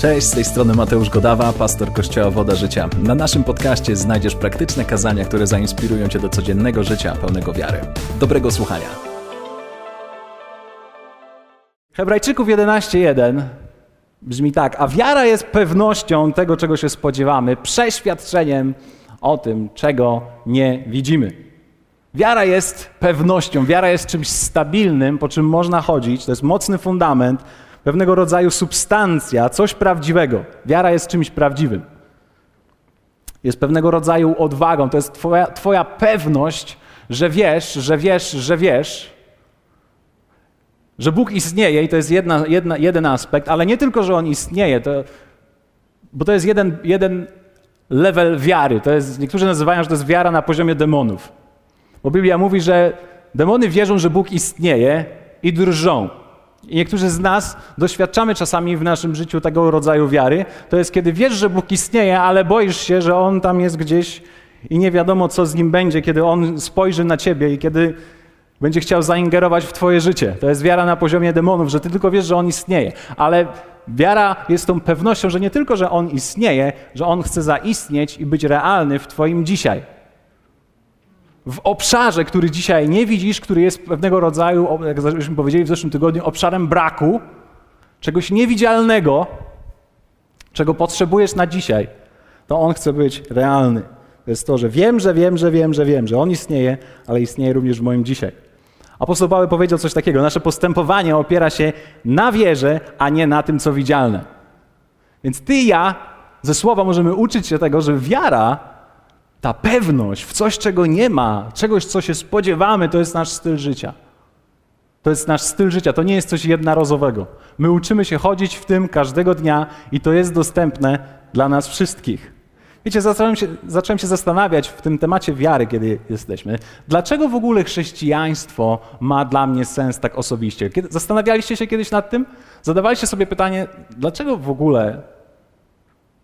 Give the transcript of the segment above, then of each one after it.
Cześć, z tej strony Mateusz Godawa, pastor Kościoła Woda Życia. Na naszym podcaście znajdziesz praktyczne kazania, które zainspirują cię do codziennego życia pełnego wiary. Dobrego słuchania. Hebrajczyków 11:1 brzmi tak: A wiara jest pewnością tego, czego się spodziewamy, przeświadczeniem o tym, czego nie widzimy. Wiara jest pewnością, wiara jest czymś stabilnym, po czym można chodzić, to jest mocny fundament, pewnego rodzaju substancja, coś prawdziwego. Wiara jest czymś prawdziwym. Jest pewnego rodzaju odwagą, to jest twoja, twoja pewność, że wiesz, że wiesz, że wiesz, że Bóg istnieje i to jest jedna, jedna, jeden aspekt, ale nie tylko, że On istnieje, to, bo to jest jeden, jeden level wiary. To jest, niektórzy nazywają, że to jest wiara na poziomie demonów. Bo Biblia mówi, że demony wierzą, że Bóg istnieje i drżą. I niektórzy z nas doświadczamy czasami w naszym życiu tego rodzaju wiary. To jest, kiedy wiesz, że Bóg istnieje, ale boisz się, że On tam jest gdzieś i nie wiadomo, co z Nim będzie, kiedy On spojrzy na Ciebie i kiedy będzie chciał zaingerować w Twoje życie. To jest wiara na poziomie demonów, że Ty tylko wiesz, że On istnieje. Ale wiara jest tą pewnością, że nie tylko, że On istnieje, że On chce zaistnieć i być realny w Twoim dzisiaj w obszarze, który dzisiaj nie widzisz, który jest pewnego rodzaju, jak żeśmy powiedzieli w zeszłym tygodniu, obszarem braku, czegoś niewidzialnego, czego potrzebujesz na dzisiaj, to On chce być realny. To jest to, że wiem, że wiem, że wiem, że wiem, że On istnieje, ale istnieje również w moim dzisiaj. Apostoł Paweł powiedział coś takiego: Nasze postępowanie opiera się na wierze, a nie na tym, co widzialne. Więc ty i ja ze słowa możemy uczyć się tego, że wiara ta pewność w coś, czego nie ma, czegoś, co się spodziewamy, to jest nasz styl życia. To jest nasz styl życia, to nie jest coś jednorazowego. My uczymy się chodzić w tym każdego dnia i to jest dostępne dla nas wszystkich. Wiecie, zacząłem się, zacząłem się zastanawiać w tym temacie wiary, kiedy jesteśmy. Dlaczego w ogóle chrześcijaństwo ma dla mnie sens tak osobiście? Kiedy, zastanawialiście się kiedyś nad tym? Zadawaliście sobie pytanie, dlaczego w ogóle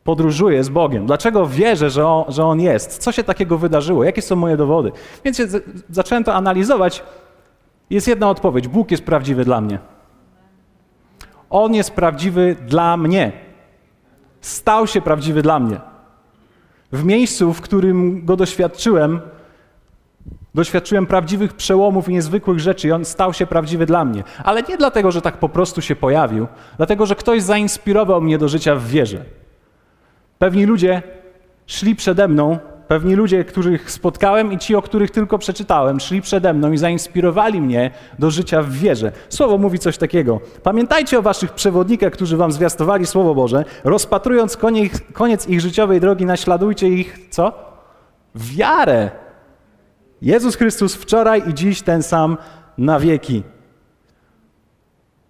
podróżuję z Bogiem? Dlaczego wierzę, że on, że on jest? Co się takiego wydarzyło? Jakie są moje dowody? Więc zacząłem to analizować. Jest jedna odpowiedź: Bóg jest prawdziwy dla mnie. On jest prawdziwy dla mnie. Stał się prawdziwy dla mnie. W miejscu, w którym go doświadczyłem, doświadczyłem prawdziwych przełomów i niezwykłych rzeczy, i on stał się prawdziwy dla mnie. Ale nie dlatego, że tak po prostu się pojawił, dlatego, że ktoś zainspirował mnie do życia w wierze. Pewni ludzie szli przede mną, pewni ludzie, których spotkałem i ci, o których tylko przeczytałem, szli przede mną i zainspirowali mnie do życia w wierze. Słowo mówi coś takiego. Pamiętajcie o waszych przewodnikach, którzy wam zwiastowali Słowo Boże. Rozpatrując koniec, koniec ich życiowej drogi, naśladujcie ich, co? Wiarę. Jezus Chrystus wczoraj i dziś ten sam na wieki.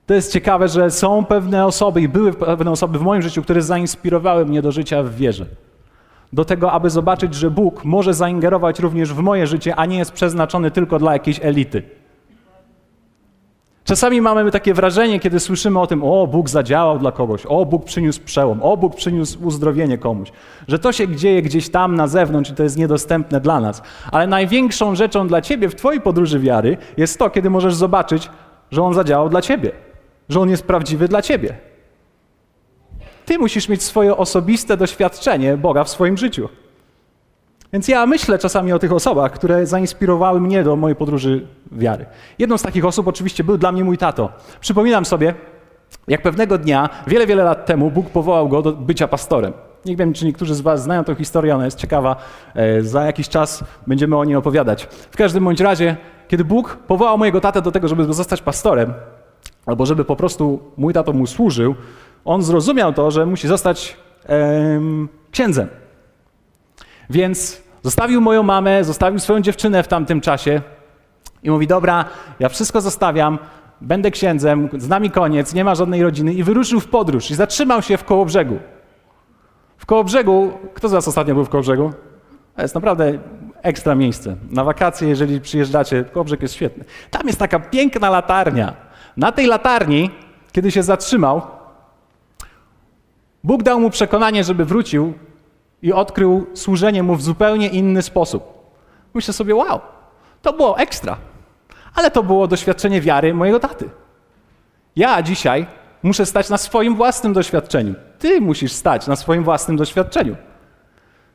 To jest ciekawe, że są pewne osoby i były pewne osoby w moim życiu, które zainspirowały mnie do życia w wierze. Do tego, aby zobaczyć, że Bóg może zaingerować również w moje życie, a nie jest przeznaczony tylko dla jakiejś elity. Czasami mamy takie wrażenie, kiedy słyszymy o tym, o Bóg zadziałał dla kogoś, o Bóg przyniósł przełom, o Bóg przyniósł uzdrowienie komuś, że to się dzieje gdzieś tam na zewnątrz i to jest niedostępne dla nas. Ale największą rzeczą dla ciebie w twojej podróży wiary jest to, kiedy możesz zobaczyć, że On zadziałał dla ciebie że On jest prawdziwy dla ciebie. Ty musisz mieć swoje osobiste doświadczenie Boga w swoim życiu. Więc ja myślę czasami o tych osobach, które zainspirowały mnie do mojej podróży wiary. Jedną z takich osób oczywiście był dla mnie mój tato. Przypominam sobie, jak pewnego dnia, wiele, wiele lat temu, Bóg powołał go do bycia pastorem. Nie wiem, czy niektórzy z Was znają tę historię, ona jest ciekawa. E, za jakiś czas będziemy o niej opowiadać. W każdym bądź razie, kiedy Bóg powołał mojego tatę do tego, żeby zostać pastorem, albo żeby po prostu mój tato mu służył, on zrozumiał to, że musi zostać em, księdzem. Więc zostawił moją mamę, zostawił swoją dziewczynę w tamtym czasie i mówi: Dobra, ja wszystko zostawiam, będę księdzem, z nami koniec, nie ma żadnej rodziny. I wyruszył w podróż i zatrzymał się w Kołobrzegu. W Kołobrzegu, kto z Was ostatnio był w Kołobrzegu? To jest naprawdę ekstra miejsce. Na wakacje, jeżeli przyjeżdżacie, Kołobrzeg jest świetny. Tam jest taka piękna latarnia. Na tej latarni, kiedy się zatrzymał, Bóg dał mu przekonanie, żeby wrócił i odkrył służenie mu w zupełnie inny sposób. Myślę sobie, wow, to było ekstra. Ale to było doświadczenie wiary mojego taty. Ja dzisiaj Muszę stać na swoim własnym doświadczeniu. Ty musisz stać na swoim własnym doświadczeniu.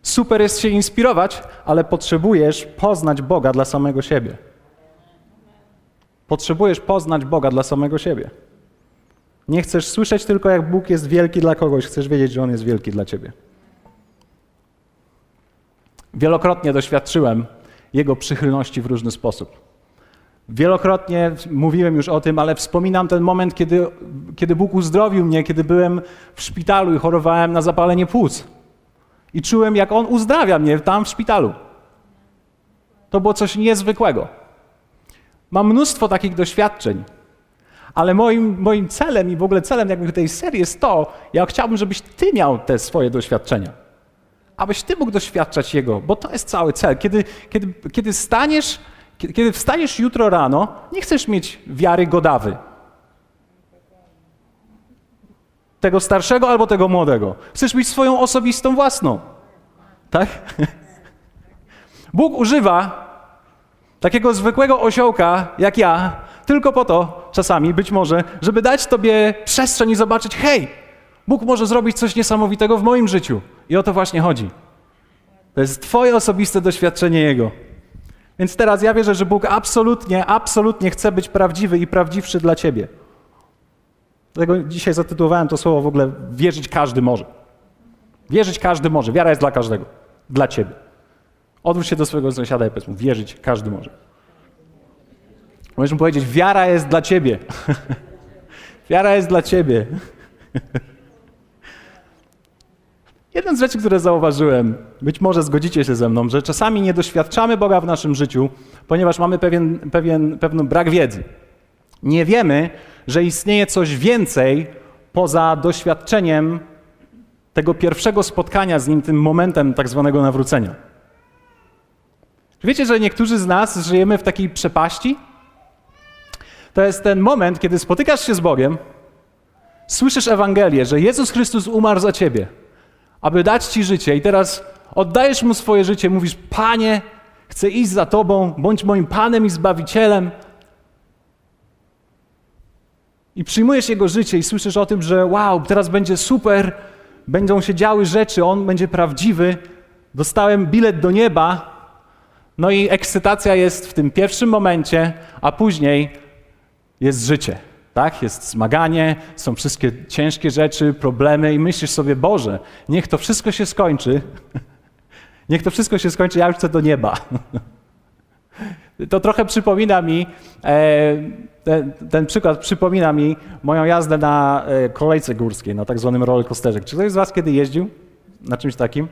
Super jest się inspirować, ale potrzebujesz poznać Boga dla samego siebie. Potrzebujesz poznać Boga dla samego siebie. Nie chcesz słyszeć tylko, jak Bóg jest wielki dla kogoś, chcesz wiedzieć, że On jest wielki dla ciebie. Wielokrotnie doświadczyłem Jego przychylności w różny sposób. Wielokrotnie mówiłem już o tym, ale wspominam ten moment, kiedy, kiedy Bóg uzdrowił mnie, kiedy byłem w szpitalu i chorowałem na zapalenie płuc. I czułem, jak On uzdrawia mnie tam w szpitalu. To było coś niezwykłego. Mam mnóstwo takich doświadczeń, ale moim, moim celem i w ogóle celem jakby tej serii jest to, ja chciałbym, żebyś Ty miał te swoje doświadczenia. Abyś Ty mógł doświadczać Jego, bo to jest cały cel. Kiedy, kiedy, kiedy staniesz kiedy wstajesz jutro rano, nie chcesz mieć wiary godawy. Tego starszego albo tego młodego. Chcesz mieć swoją osobistą własną. Tak? Bóg używa takiego zwykłego osiołka jak ja, tylko po to, czasami być może, żeby dać Tobie przestrzeń i zobaczyć, hej, Bóg może zrobić coś niesamowitego w moim życiu. I o to właśnie chodzi. To jest Twoje osobiste doświadczenie Jego. Więc teraz ja wierzę, że Bóg absolutnie, absolutnie chce być prawdziwy i prawdziwszy dla ciebie. Dlatego dzisiaj zatytułowałem to słowo w ogóle wierzyć każdy może. Wierzyć każdy może. Wiara jest dla każdego. Dla ciebie. Odwróć się do swojego sąsiada i powiedz mu, wierzyć każdy może. Możesz mu powiedzieć, wiara jest dla ciebie. wiara jest dla ciebie. Jedna z rzeczy, które zauważyłem, być może zgodzicie się ze mną, że czasami nie doświadczamy Boga w naszym życiu, ponieważ mamy pewien, pewien, pewien brak wiedzy. Nie wiemy, że istnieje coś więcej poza doświadczeniem tego pierwszego spotkania z Nim, tym momentem tak zwanego nawrócenia. Wiecie, że niektórzy z nas żyjemy w takiej przepaści? To jest ten moment, kiedy spotykasz się z Bogiem, słyszysz Ewangelię, że Jezus Chrystus umarł za ciebie – aby dać Ci życie. I teraz oddajesz Mu swoje życie, mówisz: Panie, chcę iść za Tobą, bądź moim Panem i Zbawicielem. I przyjmujesz Jego życie i słyszysz o tym, że wow, teraz będzie super, będą się działy rzeczy, On będzie prawdziwy. Dostałem bilet do nieba. No i ekscytacja jest w tym pierwszym momencie, a później jest życie. Tak? Jest zmaganie, są wszystkie ciężkie rzeczy, problemy i myślisz sobie, Boże, niech to wszystko się skończy. niech to wszystko się skończy, ja już chcę do nieba. to trochę przypomina mi, e, ten, ten, przykład przypomina mi moją jazdę na e, kolejce górskiej, na tak zwanym rollercoasterze. Czy ktoś z Was kiedy jeździł na czymś takim?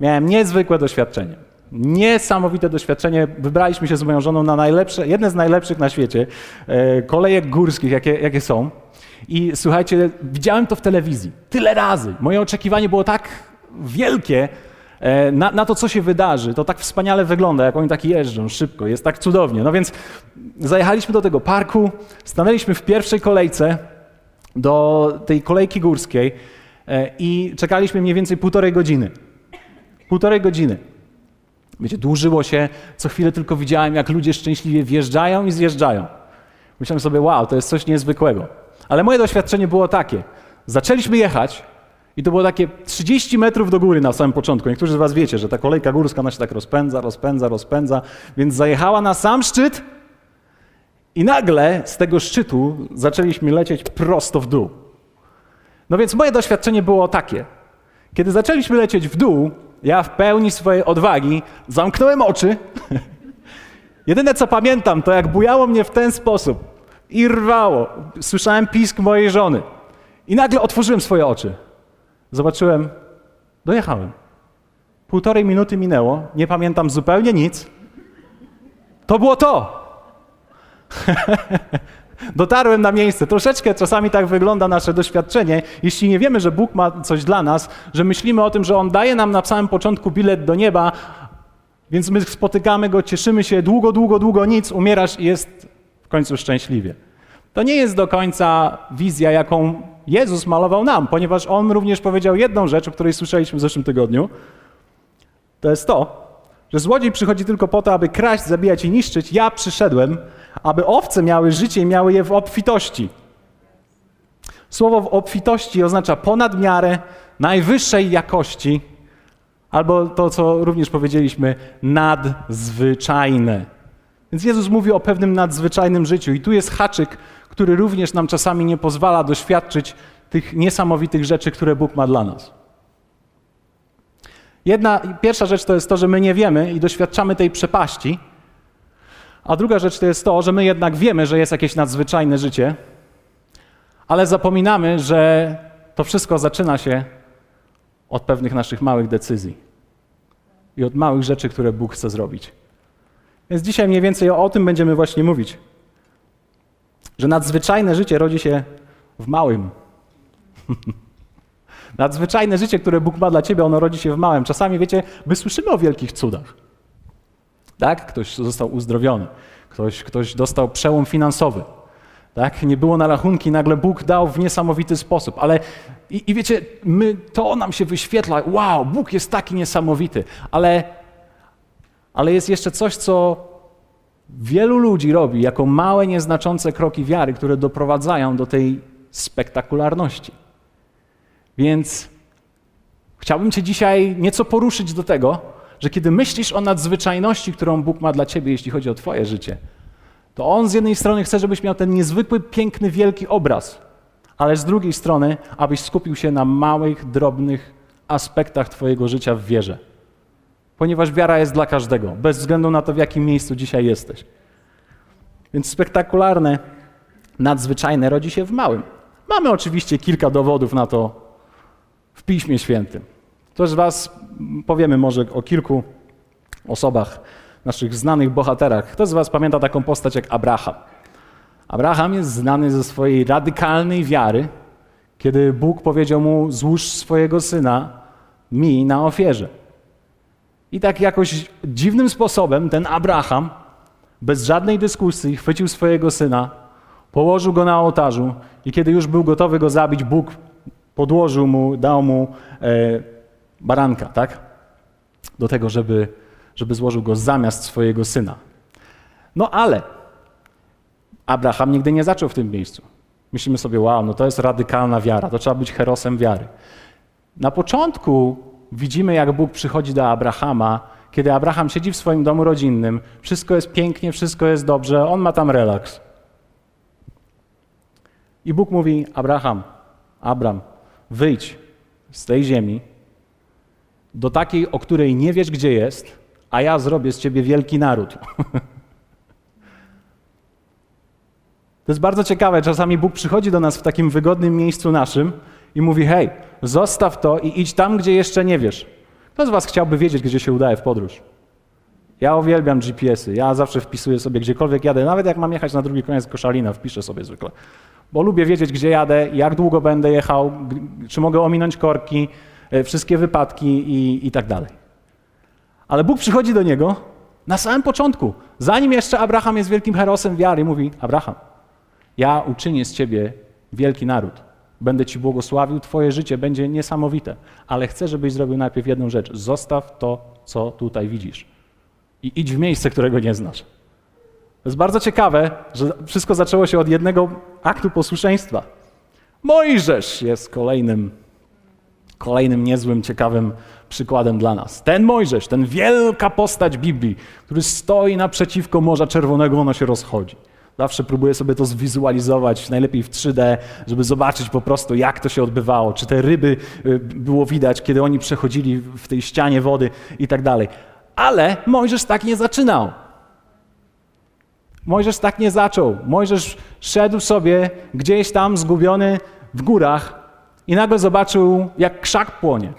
Miałem niezwykłe doświadczenie. Niesamowite doświadczenie. Wybraliśmy się z moją żoną na najlepsze, jedne z najlepszych na świecie e, kolejek górskich, jakie, jakie są. I słuchajcie, widziałem to w telewizji tyle razy. Moje oczekiwanie było tak wielkie e, na, na, to, co się wydarzy. To tak wspaniale wygląda, jak oni tak jeżdżą szybko, jest tak cudownie. No więc zajechaliśmy do tego parku, stanęliśmy w pierwszej kolejce do tej kolejki górskiej e, i czekaliśmy mniej więcej półtorej godziny. Półtorej godziny. Wiecie, dłużyło się, co chwilę tylko widziałem, jak ludzie szczęśliwie wjeżdżają i zjeżdżają. Myślałem sobie, wow, to jest coś niezwykłego. Ale moje doświadczenie było takie. Zaczęliśmy jechać i to było takie 30 metrów do góry na samym początku. Niektórzy z was wiecie, że ta kolejka górska ona się tak rozpędza, rozpędza, rozpędza, więc zajechała na sam szczyt i nagle z tego szczytu zaczęliśmy lecieć prosto w dół. No więc moje doświadczenie było takie. Kiedy zaczęliśmy lecieć w dół, ja w pełni swojej odwagi zamknąłem oczy. Jedyne co pamiętam, to jak bujało mnie w ten sposób i rwało. Słyszałem pisk mojej żony. I nagle otworzyłem swoje oczy. Zobaczyłem, dojechałem. Półtorej minuty minęło, nie pamiętam zupełnie nic. To było to. Dotarłem na miejsce. Troszeczkę czasami tak wygląda nasze doświadczenie, jeśli nie wiemy, że Bóg ma coś dla nas, że myślimy o tym, że On daje nam na samym początku bilet do nieba, więc my spotykamy Go, cieszymy się, długo, długo, długo nic, umierasz i jest w końcu szczęśliwie. To nie jest do końca wizja, jaką Jezus malował nam, ponieważ On również powiedział jedną rzecz, o której słyszeliśmy w zeszłym tygodniu. To jest to, że złodziej przychodzi tylko po to, aby kraść, zabijać i niszczyć. Ja przyszedłem, aby owce miały życie i miały je w obfitości. Słowo w obfitości oznacza ponad miarę, najwyższej jakości, albo to, co również powiedzieliśmy, nadzwyczajne. Więc Jezus mówi o pewnym nadzwyczajnym życiu, i tu jest haczyk, który również nam czasami nie pozwala doświadczyć tych niesamowitych rzeczy, które Bóg ma dla nas. Jedna, pierwsza rzecz to jest to, że my nie wiemy i doświadczamy tej przepaści, a druga rzecz to jest to, że my jednak wiemy, że jest jakieś nadzwyczajne życie, ale zapominamy, że to wszystko zaczyna się od pewnych naszych małych decyzji i od małych rzeczy, które Bóg chce zrobić. Więc dzisiaj mniej więcej o tym będziemy właśnie mówić. Że nadzwyczajne życie rodzi się w małym. nadzwyczajne życie, które Bóg ma dla ciebie, ono rodzi się w małym. Czasami, wiecie, my słyszymy o wielkich cudach. Tak? Ktoś został uzdrowiony, ktoś, ktoś dostał przełom finansowy. Tak? Nie było na rachunki, nagle Bóg dał w niesamowity sposób. Ale i, i wiecie, my, to nam się wyświetla, wow, Bóg jest taki niesamowity. Ale, ale jest jeszcze coś, co wielu ludzi robi jako małe, nieznaczące kroki wiary, które doprowadzają do tej spektakularności. Więc chciałbym Cię dzisiaj nieco poruszyć do tego, że kiedy myślisz o nadzwyczajności, którą Bóg ma dla Ciebie, jeśli chodzi o Twoje życie, to On z jednej strony chce, żebyś miał ten niezwykły, piękny, wielki obraz, ale z drugiej strony, abyś skupił się na małych, drobnych aspektach Twojego życia w wierze. Ponieważ wiara jest dla każdego, bez względu na to, w jakim miejscu dzisiaj jesteś. Więc spektakularne, nadzwyczajne rodzi się w małym. Mamy oczywiście kilka dowodów na to w Piśmie Świętym. Ktoś z Was, powiemy może o kilku osobach, naszych znanych bohaterach. Kto z Was pamięta taką postać jak Abraham? Abraham jest znany ze swojej radykalnej wiary, kiedy Bóg powiedział mu: Złóż swojego syna mi na ofierze. I tak jakoś dziwnym sposobem ten Abraham, bez żadnej dyskusji, chwycił swojego syna, położył go na ołtarzu i kiedy już był gotowy go zabić, Bóg podłożył mu, dał mu e, baranka, tak? Do tego, żeby, żeby złożył go zamiast swojego syna. No ale Abraham nigdy nie zaczął w tym miejscu. Myślimy sobie, wow, no to jest radykalna wiara, to trzeba być herosem wiary. Na początku widzimy, jak Bóg przychodzi do Abrahama, kiedy Abraham siedzi w swoim domu rodzinnym, wszystko jest pięknie, wszystko jest dobrze, on ma tam relaks. I Bóg mówi: Abraham, Abram, wyjdź z tej ziemi do takiej, o której nie wiesz, gdzie jest, a ja zrobię z ciebie wielki naród. To jest bardzo ciekawe. Czasami Bóg przychodzi do nas w takim wygodnym miejscu naszym i mówi: Hej, zostaw to i idź tam, gdzie jeszcze nie wiesz. Kto z Was chciałby wiedzieć, gdzie się udaje w podróż? Ja uwielbiam GPS-y. Ja zawsze wpisuję sobie gdziekolwiek jadę, nawet jak mam jechać na drugi koniec Koszalina, wpiszę sobie zwykle. Bo lubię wiedzieć, gdzie jadę, jak długo będę jechał, czy mogę ominąć korki, wszystkie wypadki i, i tak dalej. Ale Bóg przychodzi do niego na samym początku, zanim jeszcze Abraham jest wielkim herosem wiary, mówi: Abraham, ja uczynię z ciebie wielki naród. Będę ci błogosławił, twoje życie będzie niesamowite, ale chcę, żebyś zrobił najpierw jedną rzecz. Zostaw to, co tutaj widzisz. I idź w miejsce, którego nie znasz. To jest bardzo ciekawe, że wszystko zaczęło się od jednego aktu posłuszeństwa. Mojżesz jest kolejnym, kolejnym niezłym, ciekawym przykładem dla nas. Ten Mojżesz, ten wielka postać Biblii, który stoi naprzeciwko Morza Czerwonego, ono się rozchodzi. Zawsze próbuję sobie to zwizualizować, najlepiej w 3D, żeby zobaczyć po prostu, jak to się odbywało, czy te ryby y, było widać, kiedy oni przechodzili w tej ścianie wody i tak dalej. Ale Mojżesz tak nie zaczynał. Mojżesz tak nie zaczął. Mojżesz szedł sobie gdzieś tam zgubiony w górach i nagle zobaczył, jak krzak płonie.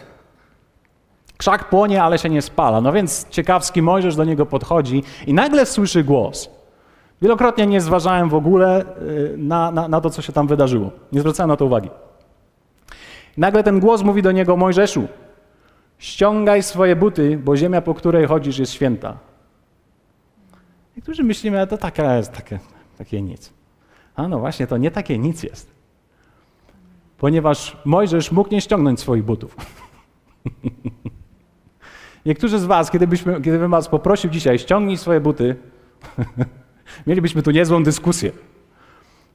Krzak płonie, ale się nie spala. No więc ciekawski Mojżesz do niego podchodzi i nagle słyszy głos. Wielokrotnie nie zważałem w ogóle y, na, na, na to, co się tam wydarzyło. Nie zwracałem na to uwagi. Nagle ten głos mówi do niego: Mojżeszu, ściągaj swoje buty, bo ziemia, po której chodzisz, jest święta. Niektórzy myślimy, to taka jest takie, takie nic. A no właśnie, to nie takie nic jest. Ponieważ Mojżesz mógł nie ściągnąć swoich butów. Niektórzy z Was, kiedybyśmy, gdybym Was poprosił dzisiaj, ściągnij swoje buty, Mielibyśmy tu niezłą dyskusję.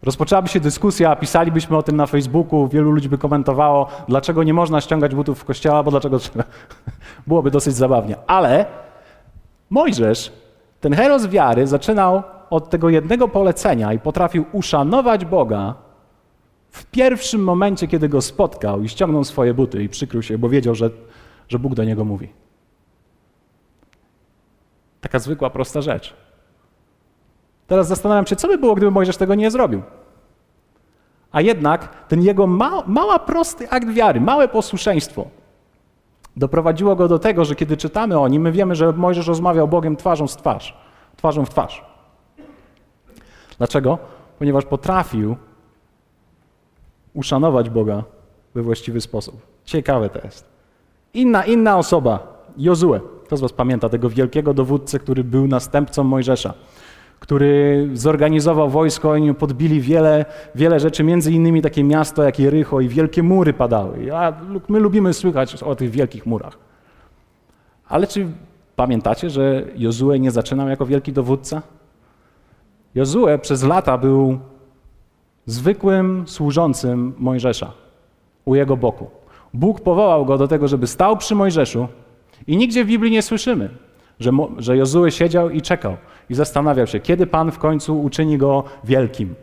Rozpoczęłaby się dyskusja, pisalibyśmy o tym na Facebooku, wielu ludzi by komentowało, dlaczego nie można ściągać butów w kościoła, bo dlaczego trzeba. Byłoby dosyć zabawnie. Ale Mojżesz, ten heros wiary, zaczynał od tego jednego polecenia i potrafił uszanować Boga w pierwszym momencie, kiedy go spotkał i ściągnął swoje buty i przykrył się, bo wiedział, że, że Bóg do niego mówi. Taka zwykła, prosta rzecz. Teraz zastanawiam się, co by było, gdyby Mojżesz tego nie zrobił. A jednak ten jego ma, mała, prosty akt wiary, małe posłuszeństwo doprowadziło go do tego, że kiedy czytamy o nim, my wiemy, że Mojżesz rozmawiał Bogiem twarzą z twarz, twarzą w twarz. Dlaczego? Ponieważ potrafił uszanować Boga we właściwy sposób. Ciekawe to jest. Inna, inna osoba, Jozue. Kto z was pamięta tego wielkiego dowódcę, który był następcą Mojżesza? który zorganizował wojsko, oni podbili wiele, wiele rzeczy, między innymi takie miasto jak Jericho i wielkie mury padały. My lubimy słychać o tych wielkich murach. Ale czy pamiętacie, że Jozue nie zaczynał jako wielki dowódca? Jozue przez lata był zwykłym służącym Mojżesza u jego boku. Bóg powołał go do tego, żeby stał przy Mojżeszu i nigdzie w Biblii nie słyszymy, że, że Jozue siedział i czekał i zastanawiał się, kiedy Pan w końcu uczyni go wielkim.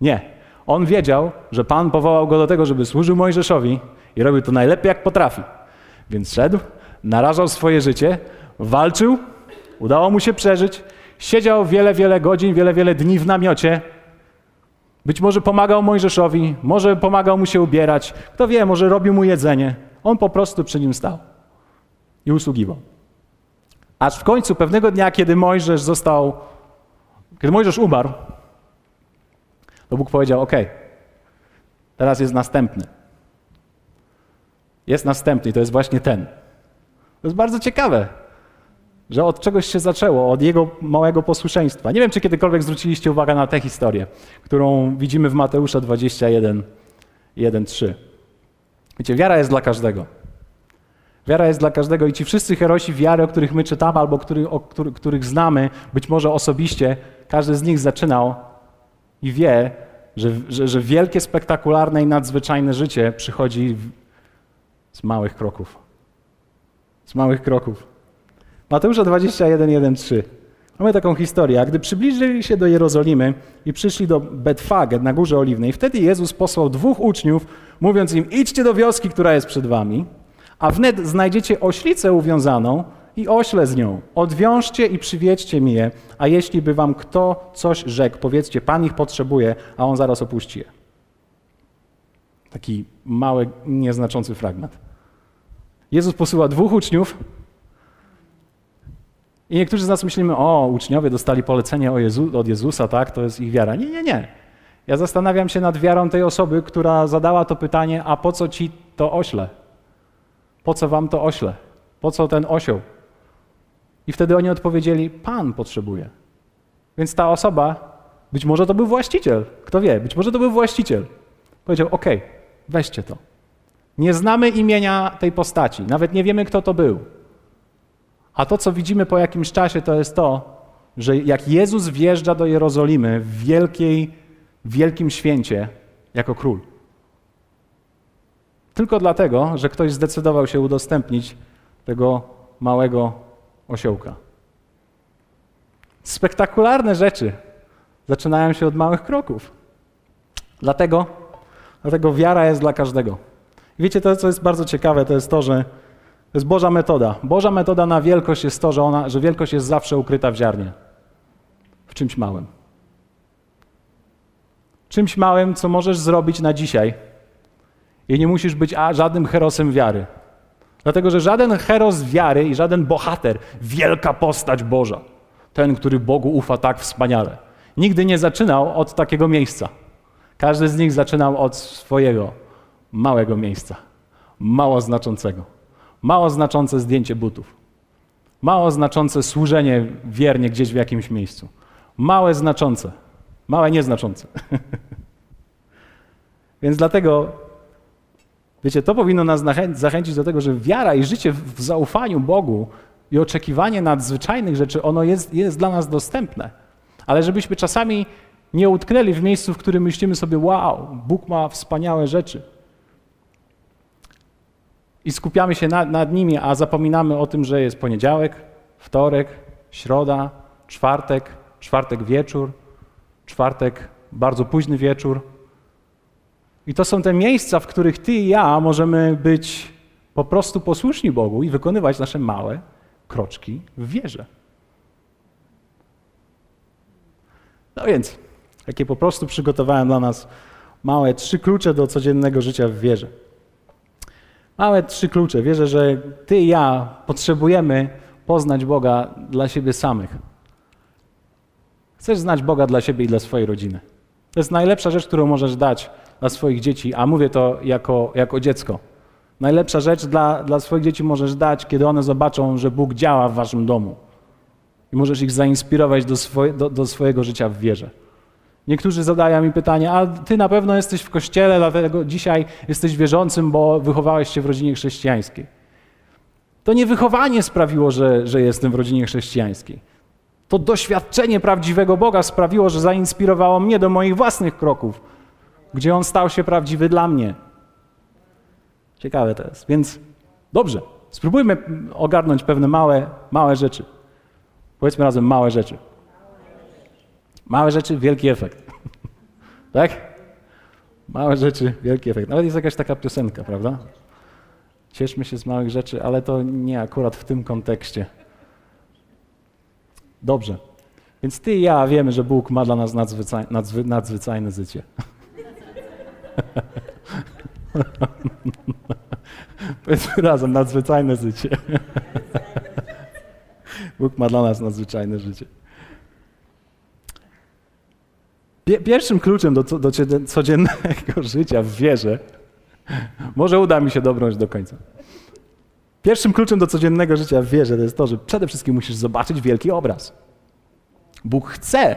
Nie. On wiedział, że Pan powołał go do tego, żeby służył Mojżeszowi i robił to najlepiej jak potrafi. Więc szedł, narażał swoje życie, walczył, udało mu się przeżyć, siedział wiele, wiele godzin, wiele, wiele dni w namiocie. Być może pomagał Mojżeszowi, może pomagał mu się ubierać, kto wie, może robił mu jedzenie. On po prostu przy nim stał i usługiwał. Aż w końcu pewnego dnia, kiedy Mojżesz został, kiedy Mojżesz umarł, to Bóg powiedział: OK, teraz jest następny. Jest następny i to jest właśnie ten. To jest bardzo ciekawe, że od czegoś się zaczęło, od jego małego posłuszeństwa. Nie wiem, czy kiedykolwiek zwróciliście uwagę na tę historię, którą widzimy w Mateusza 21, 1, 3. Wiecie, wiara jest dla każdego. Wiara jest dla każdego i ci wszyscy herosi wiary, o których my czytamy albo który, o który, których znamy, być może osobiście, każdy z nich zaczynał i wie, że, że, że wielkie, spektakularne i nadzwyczajne życie przychodzi z małych kroków. Z małych kroków. Mateusza 21, 1, 3. Mamy taką historię. A gdy przybliżyli się do Jerozolimy i przyszli do Betfage na Górze Oliwnej, wtedy Jezus posłał dwóch uczniów, mówiąc im, idźcie do wioski, która jest przed wami a wnet znajdziecie oślicę uwiązaną i ośle z nią. Odwiążcie i przywiedźcie mi je, a jeśli by wam kto coś rzekł, powiedzcie, Pan ich potrzebuje, a on zaraz opuści je. Taki mały, nieznaczący fragment. Jezus posyła dwóch uczniów i niektórzy z nas myślimy, o, uczniowie dostali polecenie Jezu, od Jezusa, tak, to jest ich wiara. Nie, nie, nie. Ja zastanawiam się nad wiarą tej osoby, która zadała to pytanie, a po co ci to ośle? Po co wam to ośle? Po co ten osioł? I wtedy oni odpowiedzieli: Pan potrzebuje. Więc ta osoba, być może to był właściciel, kto wie, być może to był właściciel. Powiedział: OK, weźcie to. Nie znamy imienia tej postaci, nawet nie wiemy, kto to był. A to, co widzimy po jakimś czasie, to jest to, że jak Jezus wjeżdża do Jerozolimy w wielkiej, wielkim święcie jako król. Tylko dlatego, że ktoś zdecydował się udostępnić tego małego osiołka. Spektakularne rzeczy zaczynają się od małych kroków. Dlatego, dlatego wiara jest dla każdego. Wiecie, to, co jest bardzo ciekawe, to jest to, że to jest Boża metoda. Boża metoda na wielkość jest to, że, ona, że wielkość jest zawsze ukryta w ziarnie. W czymś małym. Czymś małym, co możesz zrobić na dzisiaj, i nie musisz być a, żadnym herosem wiary. Dlatego, że żaden heros wiary i żaden bohater, wielka postać Boża, ten, który Bogu ufa tak wspaniale, nigdy nie zaczynał od takiego miejsca. Każdy z nich zaczynał od swojego małego miejsca, mało znaczącego. Mało znaczące zdjęcie butów, mało znaczące służenie wiernie gdzieś w jakimś miejscu, małe znaczące, małe nieznaczące. Więc dlatego Wiecie, to powinno nas zachęcić do tego, że wiara i życie w zaufaniu Bogu i oczekiwanie nadzwyczajnych rzeczy, ono jest, jest dla nas dostępne. Ale żebyśmy czasami Nie utknęli w miejscu, w którym myślimy sobie, wow, Bóg ma wspaniałe rzeczy. I skupiamy się nad, nad nimi, a zapominamy o tym, że jest poniedziałek, wtorek, środa, czwartek, czwartek wieczór, czwartek bardzo późny wieczór. I to są te miejsca, w których ty i ja możemy być po prostu posłuszni Bogu i wykonywać nasze małe kroczki w wierze. No więc, takie po prostu przygotowałem dla nas małe trzy klucze do codziennego życia w wierze. Małe trzy klucze. Wierzę, że ty i ja potrzebujemy poznać Boga dla siebie samych. Chcesz znać Boga dla siebie i dla swojej rodziny. To jest najlepsza rzecz, którą możesz dać dla swoich dzieci, a mówię to jako, jako dziecko. Najlepsza rzecz dla, dla swoich dzieci możesz dać, kiedy one zobaczą, że Bóg działa w waszym domu. I możesz ich zainspirować do, swoje, do, do swojego życia w wierze. Niektórzy zadają mi pytanie, a ty na pewno jesteś w kościele, dlatego dzisiaj jesteś wierzącym, bo wychowałeś się w rodzinie chrześcijańskiej. To nie wychowanie sprawiło, że, że jestem w rodzinie chrześcijańskiej. To doświadczenie prawdziwego Boga sprawiło, że zainspirowało mnie do moich własnych kroków, gdzie On stał się prawdziwy dla mnie. Ciekawe to jest. Więc dobrze, spróbujmy ogarnąć pewne małe, małe rzeczy. Powiedzmy razem małe rzeczy. Małe rzeczy, wielki efekt. tak? Małe rzeczy, wielki efekt. Nawet jest jakaś taka piosenka, prawda? Cieszmy się z małych rzeczy, ale to nie akurat w tym kontekście. Dobrze. Więc ty i ja wiemy, że Bóg ma dla nas nadzwyczaj, nadzwy, nadzwyczajne życie. Powiedzmy razem, nadzwyczajne życie. Bóg ma dla nas nadzwyczajne życie. Pierwszym kluczem do, do codziennego życia w wierze, może uda mi się dobrnąć do końca. Pierwszym kluczem do codziennego życia w wierze to jest to, że przede wszystkim musisz zobaczyć wielki obraz. Bóg chce,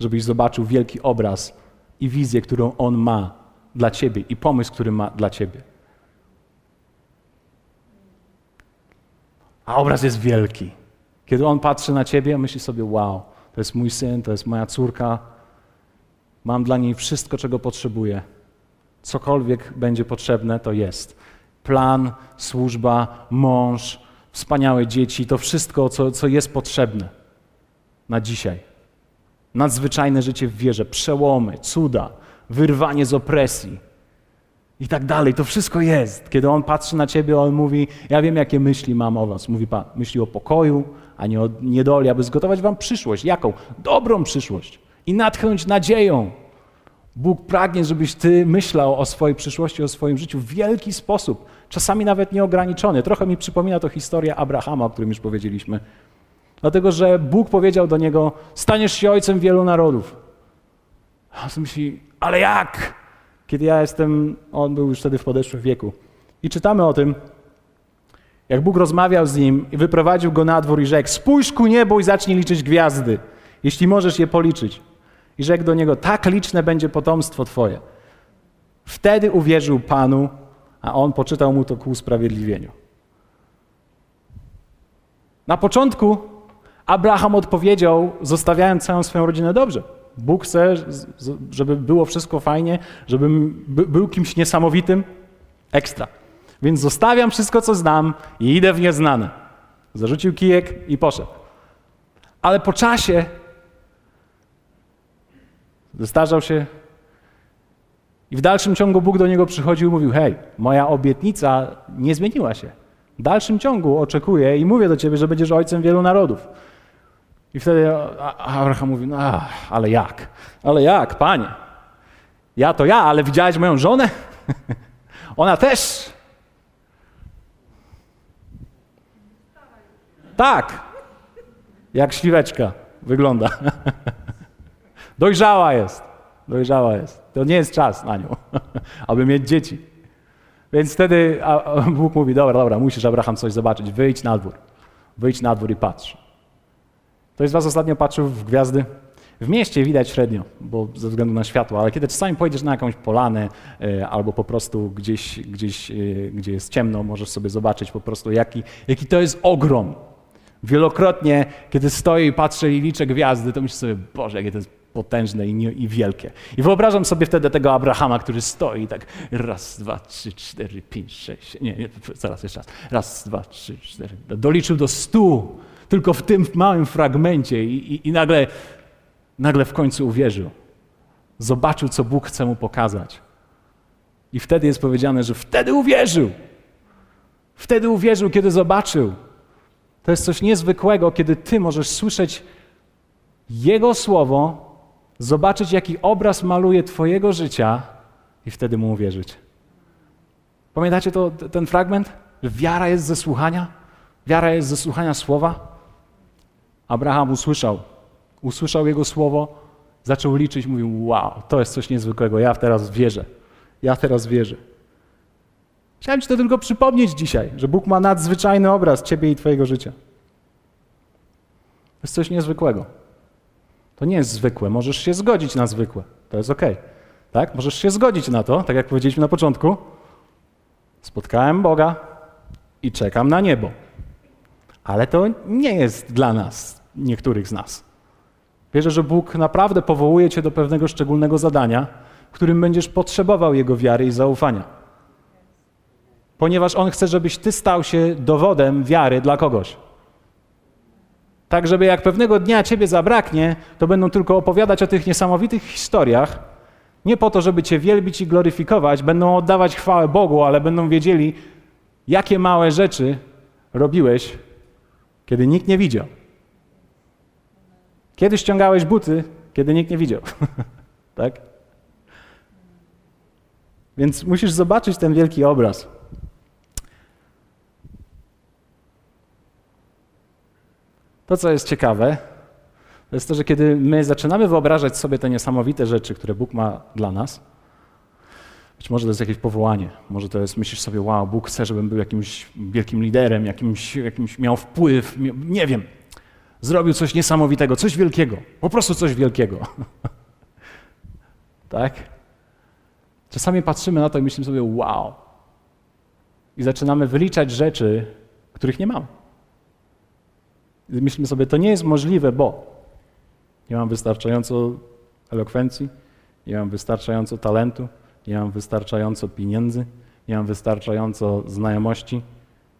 żebyś zobaczył wielki obraz i wizję, którą On ma dla ciebie i pomysł, który ma dla ciebie. A obraz jest wielki. Kiedy On patrzy na ciebie, myśli sobie: Wow, to jest mój syn, to jest moja córka. Mam dla niej wszystko, czego potrzebuję. Cokolwiek będzie potrzebne, to jest plan, służba, mąż, wspaniałe dzieci, to wszystko, co, co jest potrzebne na dzisiaj. Nadzwyczajne życie w wierze, przełomy, cuda, wyrwanie z opresji i tak dalej. To wszystko jest. Kiedy On patrzy na Ciebie, On mówi, ja wiem, jakie myśli mam o Was. Mówi Pan, myśli o pokoju, a nie o niedoli, aby zgotować Wam przyszłość. Jaką? Dobrą przyszłość. I natchnąć nadzieją Bóg pragnie, żebyś ty myślał o swojej przyszłości, o swoim życiu w wielki sposób, czasami nawet nieograniczony. Trochę mi przypomina to historia Abrahama, o którym już powiedzieliśmy. Dlatego, że Bóg powiedział do niego: Staniesz się ojcem wielu narodów. A on myśli, ale jak? Kiedy ja jestem, on był już wtedy w podeszłym wieku. I czytamy o tym, jak Bóg rozmawiał z nim i wyprowadził go na dwór i rzekł: Spójrz ku niebu i zacznij liczyć gwiazdy, jeśli możesz je policzyć. I rzekł do niego: Tak liczne będzie potomstwo Twoje. Wtedy uwierzył Panu, a on poczytał mu to ku usprawiedliwieniu. Na początku Abraham odpowiedział, zostawiając całą swoją rodzinę dobrze. Bóg chce, żeby było wszystko fajnie, żebym był kimś niesamowitym. Ekstra. Więc zostawiam wszystko, co znam i idę w nieznane. Zarzucił kijek i poszedł. Ale po czasie Zestarzał się i w dalszym ciągu Bóg do niego przychodził i mówił: Hej, moja obietnica nie zmieniła się. W dalszym ciągu oczekuję i mówię do ciebie, że będziesz ojcem wielu narodów. I wtedy Abraham mówi: No, ale jak? Ale jak, panie? Ja to ja, ale widziałeś moją żonę? Ona też. Tak. Jak śliweczka wygląda. Dojrzała jest. Dojrzała jest. To nie jest czas na nią, aby mieć dzieci. Więc wtedy Bóg mówi, dobra, dobra, musisz Abraham coś zobaczyć, wyjdź na dwór. Wyjdź na dwór i patrz. Ktoś z was ostatnio patrzył w gwiazdy? W mieście widać średnio, bo ze względu na światło, ale kiedy czasami pojedziesz na jakąś polanę e, albo po prostu gdzieś, gdzieś e, gdzie jest ciemno, możesz sobie zobaczyć po prostu, jaki, jaki to jest ogrom. Wielokrotnie, kiedy stoję i patrzę i liczę gwiazdy, to myślę sobie, Boże, jakie to jest potężne i, nie, i wielkie. I wyobrażam sobie wtedy tego Abrahama, który stoi tak raz, dwa, trzy, cztery, pięć, sześć, nie, nie, zaraz jeszcze raz. Raz, dwa, trzy, cztery. Doliczył do stu, tylko w tym małym fragmencie i, i, i nagle, nagle w końcu uwierzył. Zobaczył, co Bóg chce mu pokazać. I wtedy jest powiedziane, że wtedy uwierzył. Wtedy uwierzył, kiedy zobaczył. To jest coś niezwykłego, kiedy ty możesz słyszeć Jego słowo, zobaczyć, jaki obraz maluje Twojego życia i wtedy mu uwierzyć. Pamiętacie to, ten fragment? Że wiara jest ze słuchania? Wiara jest ze słuchania słowa? Abraham usłyszał. Usłyszał jego słowo, zaczął liczyć, mówił: Wow, to jest coś niezwykłego, ja teraz wierzę. Ja teraz wierzę. Chciałem Ci to tylko przypomnieć dzisiaj, że Bóg ma nadzwyczajny obraz Ciebie i Twojego życia. To jest coś niezwykłego. To nie jest zwykłe. Możesz się zgodzić na zwykłe. To jest ok. Tak? Możesz się zgodzić na to, tak jak powiedzieliśmy na początku. Spotkałem Boga i czekam na niebo. Ale to nie jest dla nas, niektórych z nas. Wierzę, że Bóg naprawdę powołuje Cię do pewnego szczególnego zadania, w którym będziesz potrzebował Jego wiary i zaufania. Ponieważ On chce, żebyś Ty stał się dowodem wiary dla kogoś. Tak, żeby jak pewnego dnia Ciebie zabraknie, to będą tylko opowiadać o tych niesamowitych historiach, nie po to, żeby Cię wielbić i gloryfikować, będą oddawać chwałę Bogu, ale będą wiedzieli, jakie małe rzeczy robiłeś, kiedy nikt nie widział. Kiedy ściągałeś buty, kiedy nikt nie widział. tak? Więc musisz zobaczyć ten wielki obraz. To, co jest ciekawe, to jest to, że kiedy my zaczynamy wyobrażać sobie te niesamowite rzeczy, które Bóg ma dla nas, być może to jest jakieś powołanie, może to jest, myślisz sobie, wow, Bóg chce, żebym był jakimś wielkim liderem, jakimś, jakimś miał wpływ, nie wiem, zrobił coś niesamowitego, coś wielkiego, po prostu coś wielkiego. tak? Czasami patrzymy na to i myślimy sobie, wow. I zaczynamy wyliczać rzeczy, których nie mamy. Myślimy sobie, to nie jest możliwe, bo nie mam wystarczająco elokwencji, nie mam wystarczająco talentu, nie mam wystarczająco pieniędzy, nie mam wystarczająco znajomości,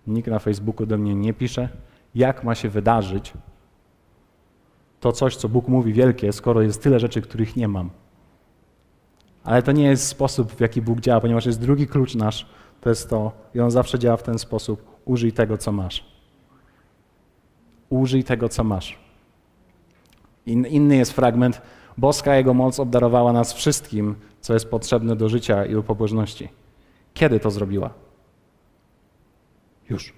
nikt na Facebooku do mnie nie pisze. Jak ma się wydarzyć to coś, co Bóg mówi wielkie, skoro jest tyle rzeczy, których nie mam? Ale to nie jest sposób, w jaki Bóg działa, ponieważ jest drugi klucz nasz, to jest to, i on zawsze działa w ten sposób: użyj tego, co masz. Użyj tego, co masz. In, inny jest fragment. Boska Jego moc obdarowała nas wszystkim, co jest potrzebne do życia i do pobożności. Kiedy to zrobiła? Już.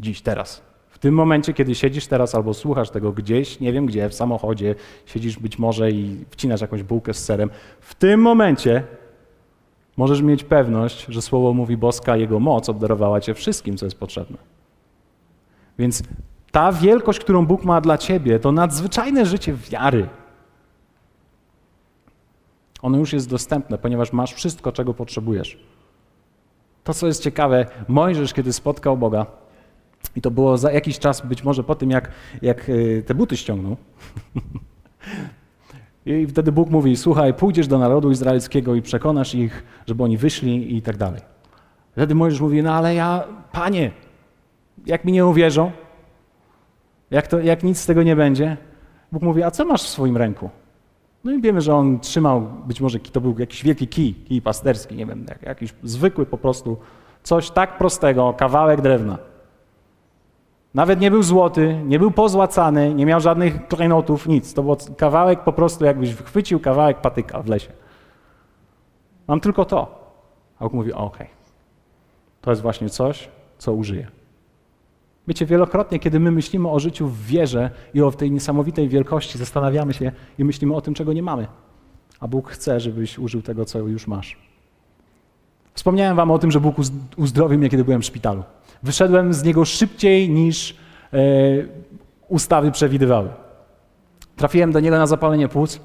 Dziś, teraz. W tym momencie, kiedy siedzisz teraz albo słuchasz tego gdzieś, nie wiem gdzie, w samochodzie, siedzisz być może i wcinasz jakąś bułkę z serem, w tym momencie możesz mieć pewność, że słowo mówi boska, jego moc obdarowała cię wszystkim, co jest potrzebne. Więc ta wielkość, którą Bóg ma dla ciebie, to nadzwyczajne życie wiary. Ono już jest dostępne, ponieważ masz wszystko, czego potrzebujesz. To, co jest ciekawe, Mojżesz, kiedy spotkał Boga, i to było za jakiś czas, być może po tym, jak, jak y, te buty ściągnął. I wtedy Bóg mówi: Słuchaj, pójdziesz do narodu izraelskiego i przekonasz ich, żeby oni wyszli i tak dalej. Wtedy Mojżesz mówi: No ale ja, panie, jak mi nie uwierzą, jak, to, jak nic z tego nie będzie, Bóg mówi: A co masz w swoim ręku? No i wiemy, że on trzymał, być może to był jakiś wielki kij, kij pasterski, nie wiem, jakiś zwykły po prostu, coś tak prostego, kawałek drewna. Nawet nie był złoty, nie był pozłacany, nie miał żadnych klejnotów, nic. To był kawałek po prostu, jakbyś chwycił kawałek patyka w lesie. Mam tylko to. A Bóg mówi, okej, to jest właśnie coś, co użyję. Wiecie, wielokrotnie, kiedy my myślimy o życiu w wierze i o tej niesamowitej wielkości, zastanawiamy się i myślimy o tym, czego nie mamy. A Bóg chce, żebyś użył tego, co już masz. Wspomniałem wam o tym, że Bóg uzdrowił mnie, kiedy byłem w szpitalu. Wyszedłem z niego szybciej niż e, ustawy przewidywały. Trafiłem do niego na zapalenie płuc.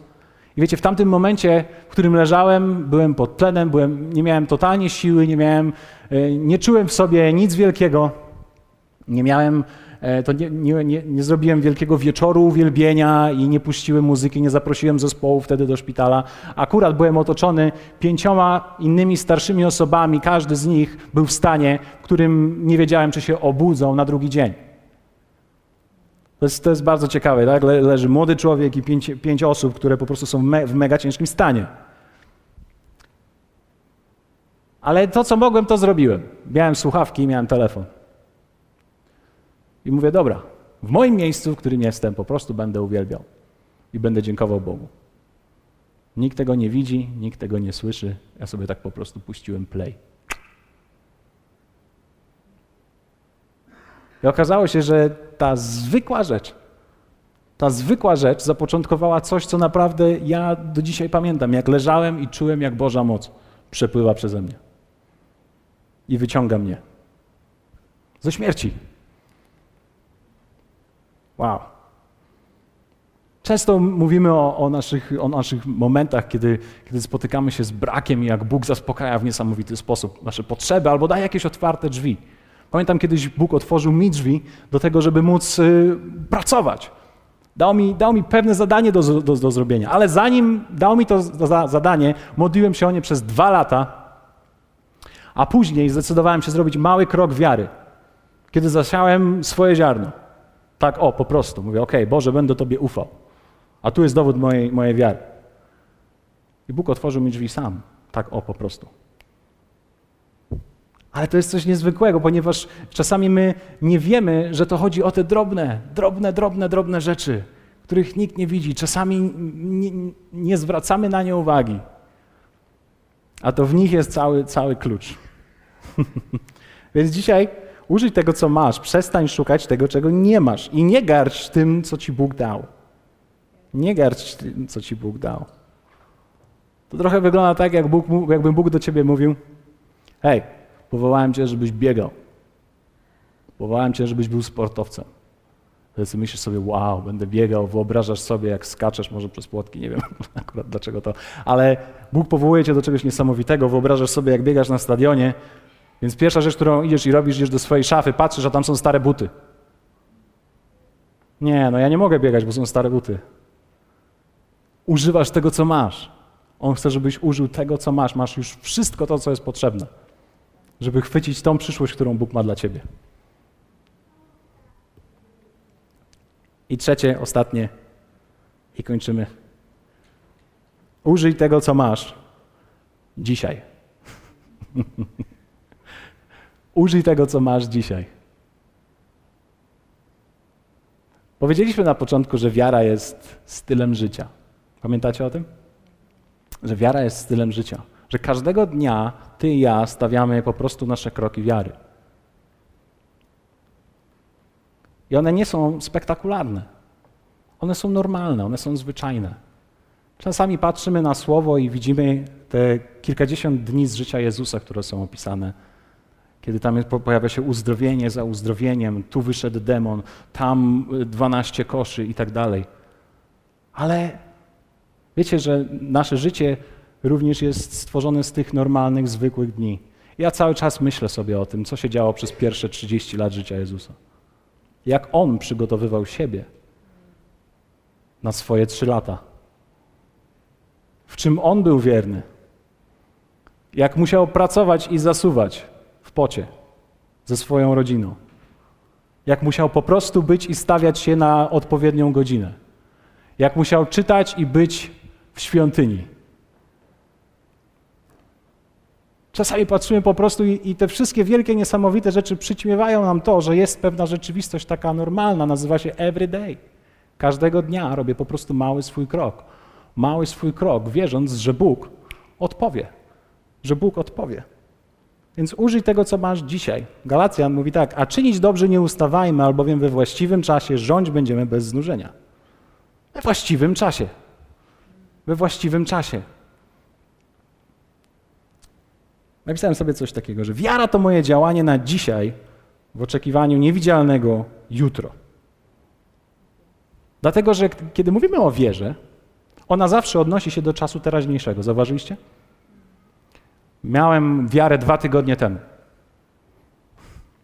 I wiecie, w tamtym momencie, w którym leżałem, byłem pod tlenem, byłem, nie miałem totalnie siły, nie miałem, e, nie czułem w sobie nic wielkiego. Nie miałem e, to nie, nie, nie, nie zrobiłem wielkiego wieczoru uwielbienia i nie puściłem muzyki, nie zaprosiłem zespołu wtedy do szpitala. Akurat byłem otoczony pięcioma innymi starszymi osobami, każdy z nich był w stanie, w którym nie wiedziałem, czy się obudzą na drugi dzień. To jest, to jest bardzo ciekawe, tak? Le, leży młody człowiek i pięć, pięć osób, które po prostu są me, w mega ciężkim stanie. Ale to, co mogłem, to zrobiłem. Miałem słuchawki i miałem telefon. I mówię, dobra, w moim miejscu, w którym jestem, po prostu będę uwielbiał i będę dziękował Bogu. Nikt tego nie widzi, nikt tego nie słyszy. Ja sobie tak po prostu puściłem play. I okazało się, że ta zwykła rzecz, ta zwykła rzecz zapoczątkowała coś, co naprawdę ja do dzisiaj pamiętam, jak leżałem i czułem, jak Boża moc przepływa przeze mnie i wyciąga mnie ze śmierci. Wow. Często mówimy o, o, naszych, o naszych momentach, kiedy, kiedy spotykamy się z brakiem i jak Bóg zaspokaja w niesamowity sposób nasze potrzeby albo daje jakieś otwarte drzwi. Pamiętam kiedyś Bóg otworzył mi drzwi do tego, żeby móc y, pracować. Dał mi, dał mi pewne zadanie do, do, do zrobienia, ale zanim dał mi to za, zadanie, modliłem się o nie przez dwa lata, a później zdecydowałem się zrobić mały krok wiary, kiedy zasiałem swoje ziarno. Tak, o, po prostu. Mówię, okej, okay, Boże, będę Tobie ufał. A tu jest dowód mojej, mojej wiary. I Bóg otworzył mi drzwi sam. Tak, o, po prostu. Ale to jest coś niezwykłego, ponieważ czasami my nie wiemy, że to chodzi o te drobne, drobne, drobne, drobne rzeczy, których nikt nie widzi. Czasami nie, nie zwracamy na nie uwagi. A to w nich jest cały, cały klucz. Więc dzisiaj użyj tego, co masz. Przestań szukać tego, czego nie masz. I nie garść tym, co ci Bóg dał. Nie garść tym, co ci Bóg dał. To trochę wygląda tak, jak Bóg, jakby Bóg do ciebie mówił: Hej, Powołałem Cię, żebyś biegał. Powołałem Cię, żebyś był sportowcem. Wtedy myślisz sobie, wow, będę biegał, wyobrażasz sobie, jak skaczesz może przez płotki, nie wiem akurat dlaczego to, ale Bóg powołuje Cię do czegoś niesamowitego, wyobrażasz sobie, jak biegasz na stadionie, więc pierwsza rzecz, którą idziesz i robisz, idziesz do swojej szafy, patrzysz, a tam są stare buty. Nie, no ja nie mogę biegać, bo są stare buty. Używasz tego, co masz. On chce, żebyś użył tego, co masz. Masz już wszystko to, co jest potrzebne żeby chwycić tą przyszłość, którą Bóg ma dla ciebie. I trzecie, ostatnie, i kończymy. Użyj tego, co masz dzisiaj. Użyj tego, co masz dzisiaj. Powiedzieliśmy na początku, że wiara jest stylem życia. Pamiętacie o tym? Że wiara jest stylem życia że każdego dnia ty i ja stawiamy po prostu nasze kroki wiary. I one nie są spektakularne. One są normalne, one są zwyczajne. Czasami patrzymy na słowo i widzimy te kilkadziesiąt dni z życia Jezusa, które są opisane. Kiedy tam pojawia się uzdrowienie za uzdrowieniem, tu wyszedł demon, tam dwanaście koszy i tak dalej. Ale wiecie, że nasze życie również jest stworzony z tych normalnych, zwykłych dni. Ja cały czas myślę sobie o tym, co się działo przez pierwsze 30 lat życia Jezusa. Jak On przygotowywał siebie na swoje trzy lata. W czym On był wierny. Jak musiał pracować i zasuwać pocie ze swoją rodziną. Jak musiał po prostu być i stawiać się na odpowiednią godzinę. Jak musiał czytać i być w świątyni Czasami patrzymy po prostu i, i, te wszystkie wielkie, niesamowite rzeczy przyćmiewają nam to, że jest pewna rzeczywistość taka normalna, nazywa się everyday. Każdego dnia robię po prostu mały swój krok. Mały swój krok, wierząc, że Bóg odpowie. Że Bóg odpowie. Więc użyj tego, co masz dzisiaj. Galacjan mówi tak, a czynić dobrze nie ustawajmy, albowiem we właściwym czasie rządź będziemy bez znużenia. We właściwym czasie. We właściwym czasie. Napisałem sobie coś takiego, że wiara to moje działanie na dzisiaj w oczekiwaniu niewidzialnego jutro. Dlatego, że kiedy mówimy o wierze, ona zawsze odnosi się do czasu teraźniejszego. Zauważyliście? Miałem wiarę dwa tygodnie temu.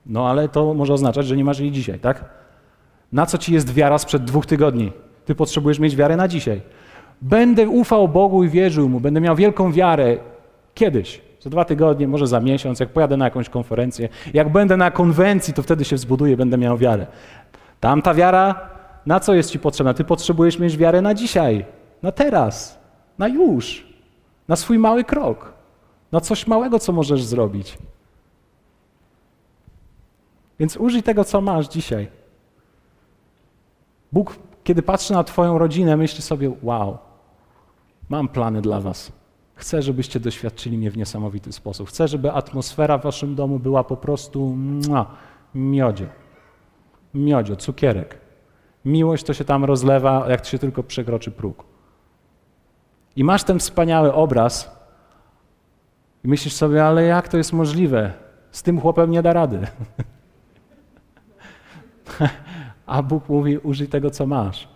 No ale to może oznaczać, że nie masz jej dzisiaj, tak? Na co ci jest wiara sprzed dwóch tygodni? Ty potrzebujesz mieć wiarę na dzisiaj. Będę ufał Bogu i wierzył Mu, będę miał wielką wiarę kiedyś, za dwa tygodnie, może za miesiąc, jak pojadę na jakąś konferencję. Jak będę na konwencji, to wtedy się wzbuduję, będę miał wiarę. Tamta wiara, na co jest ci potrzebna? Ty potrzebujesz mieć wiarę na dzisiaj, na teraz, na już, na swój mały krok, na coś małego, co możesz zrobić. Więc użyj tego, co masz dzisiaj. Bóg, kiedy patrzy na Twoją rodzinę, myśli sobie: Wow, mam plany dla Was. Chcę, żebyście doświadczyli mnie w niesamowity sposób. Chcę, żeby atmosfera w Waszym domu była po prostu mua, miodzie. Miodzie, cukierek. Miłość to się tam rozlewa, jak się tylko przekroczy próg. I masz ten wspaniały obraz i myślisz sobie, ale jak to jest możliwe? Z tym chłopem nie da rady. A Bóg mówi: użyj tego, co masz.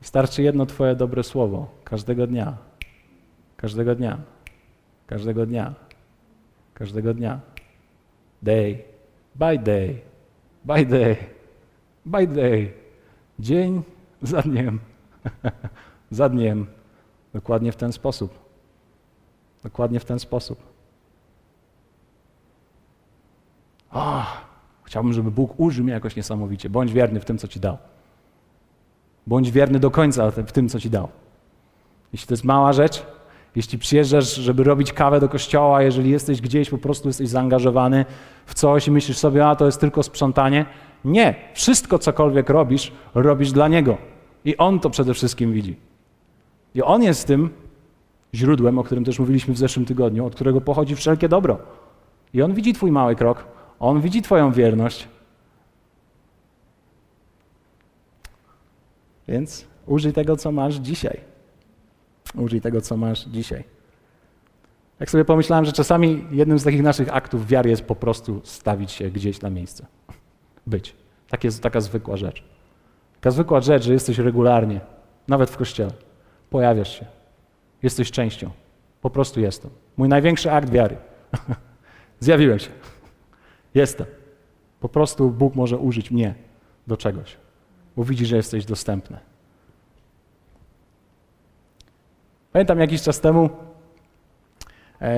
Starczy jedno Twoje dobre słowo każdego dnia. Każdego dnia. Każdego dnia. Każdego dnia. Day by day. By day. By day. Dzień za dniem. za dniem. Dokładnie w ten sposób. Dokładnie w ten sposób. Oh. Chciałbym, żeby Bóg użył mnie jakoś niesamowicie. Bądź wierny w tym, co Ci dał. Bądź wierny do końca w tym, co Ci dał. Jeśli to jest mała rzecz, jeśli przyjeżdżasz, żeby robić kawę do kościoła, jeżeli jesteś gdzieś, po prostu jesteś zaangażowany w coś i myślisz sobie, a to jest tylko sprzątanie. Nie, wszystko cokolwiek robisz, robisz dla Niego. I On to przede wszystkim widzi. I On jest tym źródłem, o którym też mówiliśmy w zeszłym tygodniu, od którego pochodzi wszelkie dobro. I On widzi Twój mały krok, on widzi Twoją wierność. Więc użyj tego, co masz dzisiaj. Użyj tego, co masz dzisiaj. Jak sobie pomyślałem, że czasami jednym z takich naszych aktów wiary jest po prostu stawić się gdzieś na miejsce. Być. Tak jest taka zwykła rzecz. Taka zwykła rzecz, że jesteś regularnie, nawet w kościele. Pojawiasz się. Jesteś częścią. Po prostu jestem. Mój największy akt wiary. Zjawiłem się. Jestem. Po prostu Bóg może użyć mnie do czegoś, bo widzi, że jesteś dostępny. Pamiętam jakiś czas temu, e,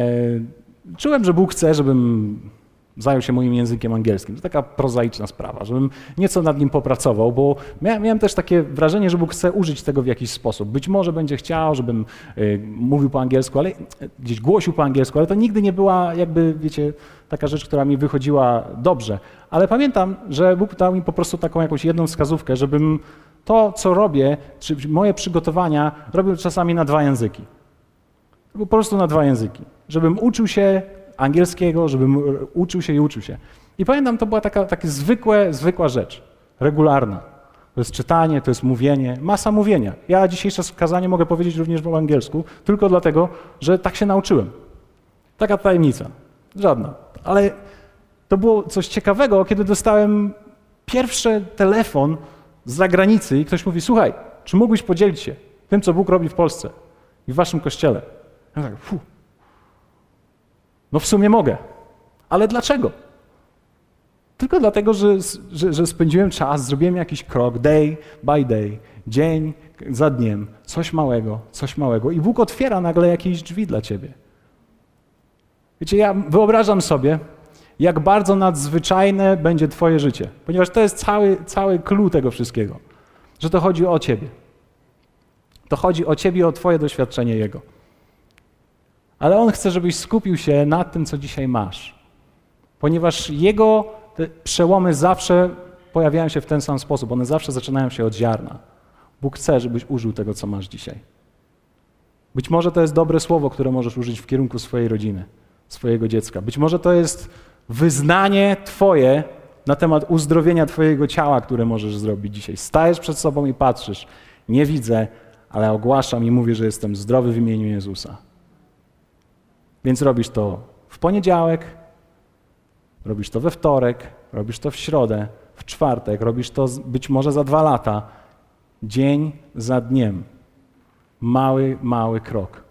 czułem, że Bóg chce, żebym zajął się moim językiem angielskim. To taka prozaiczna sprawa, żebym nieco nad nim popracował, bo miałem też takie wrażenie, że Bóg chce użyć tego w jakiś sposób. Być może będzie chciał, żebym y, mówił po angielsku, ale gdzieś głosił po angielsku, ale to nigdy nie była jakby, wiecie, taka rzecz, która mi wychodziła dobrze. Ale pamiętam, że Bóg dał mi po prostu taką jakąś jedną wskazówkę, żebym to, co robię, czy moje przygotowania robił czasami na dwa języki. Po prostu na dwa języki. Żebym uczył się angielskiego, żebym uczył się i uczył się. I pamiętam, to była taka, taka zwykłe, zwykła rzecz, regularna. To jest czytanie, to jest mówienie, masa mówienia. Ja dzisiejsze kazanie mogę powiedzieć również po angielsku, tylko dlatego, że tak się nauczyłem. Taka tajemnica. Żadna. Ale to było coś ciekawego, kiedy dostałem pierwszy telefon z zagranicy i ktoś mówi, słuchaj, czy mógłbyś podzielić się tym, co Bóg robi w Polsce i w waszym kościele? Ja tak, fuh, no w sumie mogę. Ale dlaczego? Tylko dlatego, że, że, że, spędziłem czas, zrobiłem jakiś krok, day by day, dzień za dniem, coś małego, coś małego. I Bóg otwiera nagle jakieś drzwi dla ciebie. Wiecie, ja wyobrażam sobie, jak bardzo nadzwyczajne będzie Twoje życie, ponieważ to jest cały, cały clue tego wszystkiego, że to chodzi o Ciebie. To chodzi o Ciebie, o Twoje doświadczenie Jego. Ale On chce, żebyś skupił się na tym, co dzisiaj masz. Ponieważ Jego przełomy zawsze pojawiają się w ten sam sposób. One zawsze zaczynają się od ziarna. Bóg chce, żebyś użył tego, co masz dzisiaj. Być może to jest dobre słowo, które możesz użyć w kierunku swojej rodziny, swojego dziecka. Być może to jest wyznanie Twoje na temat uzdrowienia Twojego ciała, które możesz zrobić dzisiaj. Stajesz przed sobą i patrzysz. Nie widzę, ale ogłaszam i mówię, że jestem zdrowy w imieniu Jezusa. Więc robisz to w poniedziałek, robisz to we wtorek, robisz to w środę, w czwartek, robisz to być może za dwa lata, dzień za dniem. Mały, mały krok.